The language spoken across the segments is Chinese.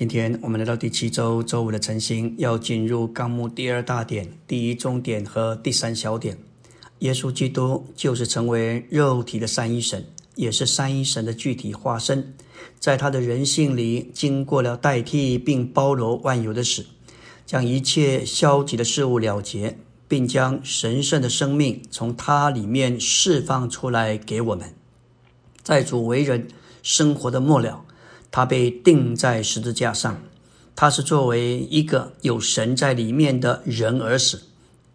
今天我们来到第七周周五的晨星，要进入纲目第二大点、第一中点和第三小点。耶稣基督就是成为肉体的三一神，也是三一神的具体化身，在他的人性里经过了代替并包罗万有的死，将一切消极的事物了结，并将神圣的生命从他里面释放出来给我们。在主为人生活的末了，他被钉在十字架上。他是作为一个有神在里面的人而死。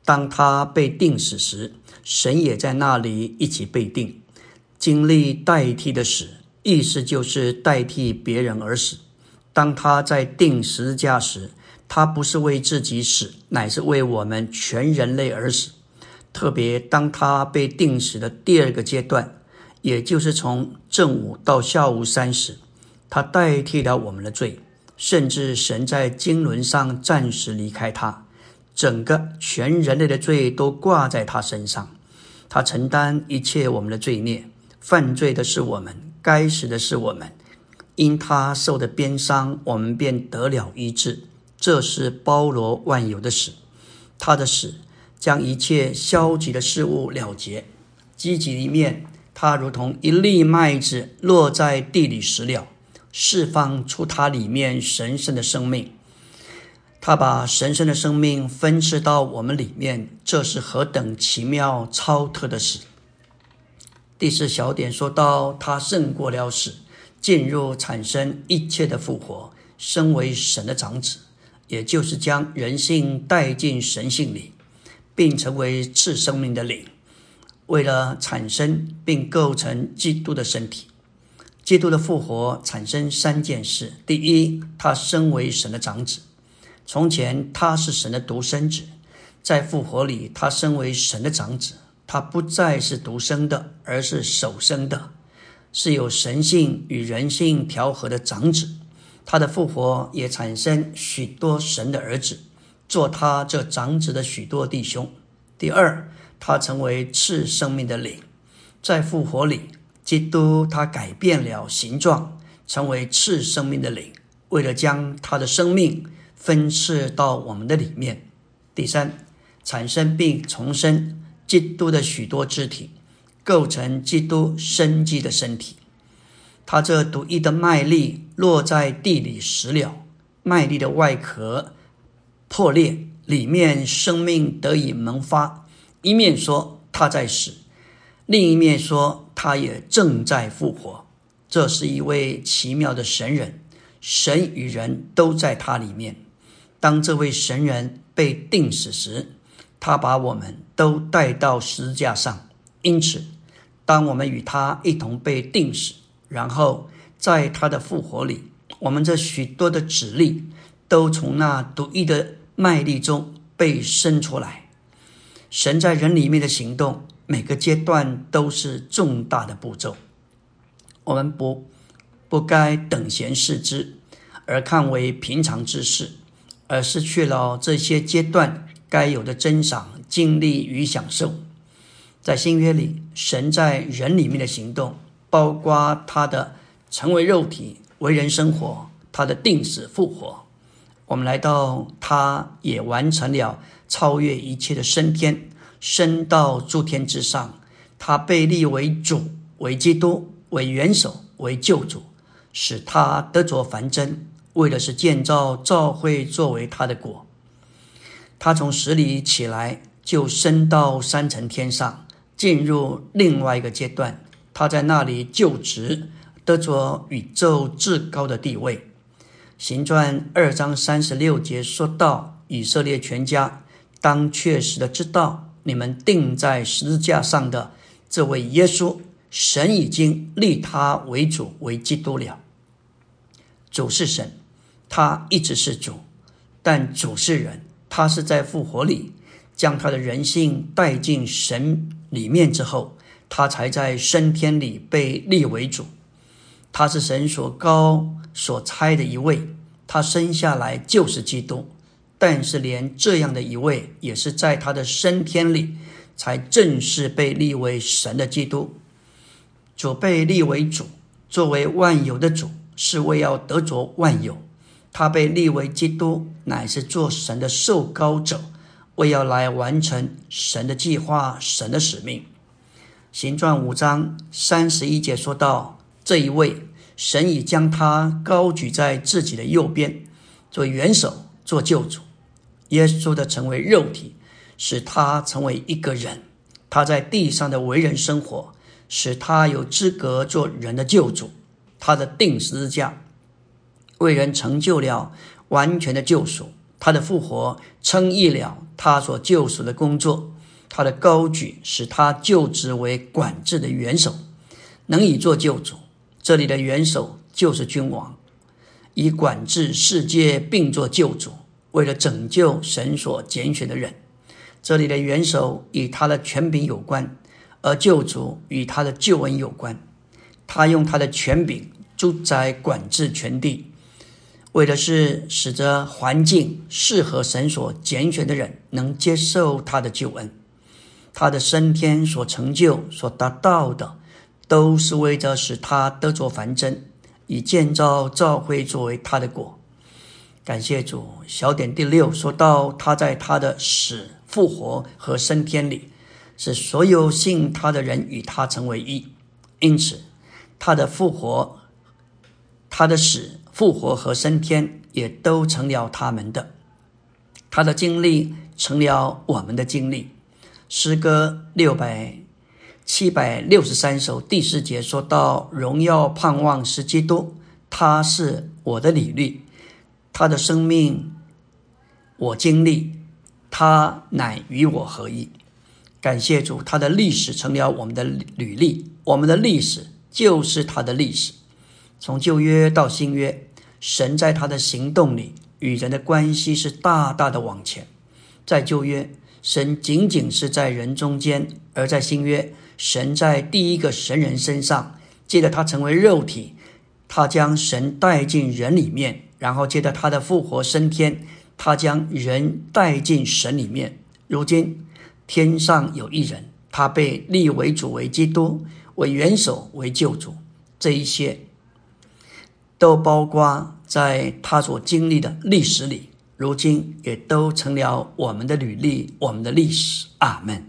当他被钉死时，神也在那里一起被钉，经历代替的死，意思就是代替别人而死。当他在钉十字架时，他不是为自己死，乃是为我们全人类而死。特别当他被钉死的第二个阶段。也就是从正午到下午三时，他代替了我们的罪，甚至神在经纶上暂时离开他，整个全人类的罪都挂在他身上，他承担一切我们的罪孽，犯罪的是我们，该死的是我们，因他受的鞭伤，我们便得了医治，这是包罗万有的死，他的死将一切消极的事物了结，积极一面。它如同一粒麦子落在地里死了，释放出它里面神圣的生命。它把神圣的生命分赐到我们里面，这是何等奇妙超特的事！第四小点说到，他胜过了死，进入产生一切的复活，身为神的长子，也就是将人性带进神性里，并成为赐生命的灵。为了产生并构成基督的身体，基督的复活产生三件事：第一，他身为神的长子；从前他是神的独生子，在复活里，他身为神的长子，他不再是独生的，而是首生的，是有神性与人性调和的长子。他的复活也产生许多神的儿子，做他这长子的许多弟兄。第二。他成为赐生命的灵，在复活里，基督他改变了形状，成为赐生命的灵，为了将他的生命分赐到我们的里面。第三，产生并重生基督的许多肢体，构成基督生机的身体。他这独一的麦粒落在地里死了，麦粒的外壳破裂，里面生命得以萌发。一面说他在死，另一面说他也正在复活。这是一位奇妙的神人，神与人都在他里面。当这位神人被钉死时，他把我们都带到十字架上。因此，当我们与他一同被钉死，然后在他的复活里，我们这许多的指力都从那独一的麦粒中被生出来。神在人里面的行动，每个阶段都是重大的步骤。我们不不该等闲视之，而看为平常之事，而失去了这些阶段该有的珍赏、经历与享受。在新约里，神在人里面的行动，包括他的成为肉体、为人生活，他的定死复活。我们来到，他也完成了。超越一切的升天，升到诸天之上。他被立为主，为基督，为元首，为救主，使他得着凡真，为的是建造教会，作为他的果。他从十里起来，就升到三层天上，进入另外一个阶段。他在那里就职，得着宇宙至高的地位。行传二章三十六节说到以色列全家。当确实的知道，你们钉在十字架上的这位耶稣，神已经立他为主为基督了。主是神，他一直是主，但主是人，他是在复活里将他的人性带进神里面之后，他才在升天里被立为主。他是神所高所差的一位，他生下来就是基督。但是，连这样的一位，也是在他的升天里，才正式被立为神的基督。主被立为主，作为万有的主，是为要得着万有。他被立为基督，乃是做神的受膏者，为要来完成神的计划、神的使命。行传五章三十一节说到，这一位神已将他高举在自己的右边，做元首，做救主。耶稣的成为肉体，使他成为一个人。他在地上的为人生活，使他有资格做人的救主。他的定十字架，为人成就了完全的救赎。他的复活，称义了他所救赎的工作。他的高举使他就职为管制的元首，能以做救主。这里的元首就是君王，以管制世界并做救主，为了拯救神所拣选的人。这里的元首与他的权柄有关，而救主与他的救恩有关。他用他的权柄主宰管制全地，为的是使得环境适合神所拣选的人能接受他的救恩。他的升天所成就、所达到的，都是为着使他得着凡真，以建造教会作为他的果。感谢主。小点第六说到，他在他的死、复活和升天里，使所有信他的人与他成为一。因此，他的复活、他的死、复活和升天也都成了他们的。他的经历成了我们的经历。诗歌六百七百六十三首第四节说到：“荣耀盼望是基督，他是我的履历，他的生命我经历，他乃与我合一。感谢主，他的历史成了我们的履历，我们的历史就是他的历史。从旧约到新约，神在他的行动里与人的关系是大大的往前，在旧约。”神仅仅是在人中间，而在新约，神在第一个神人身上，借着他成为肉体，他将神带进人里面，然后借着他的复活升天，他将人带进神里面。如今天上有一人，他被立为主，为基督，为元首，为救主。这一些都包括在他所经历的历史里。如今也都成了我们的履历，我们的历史。阿门。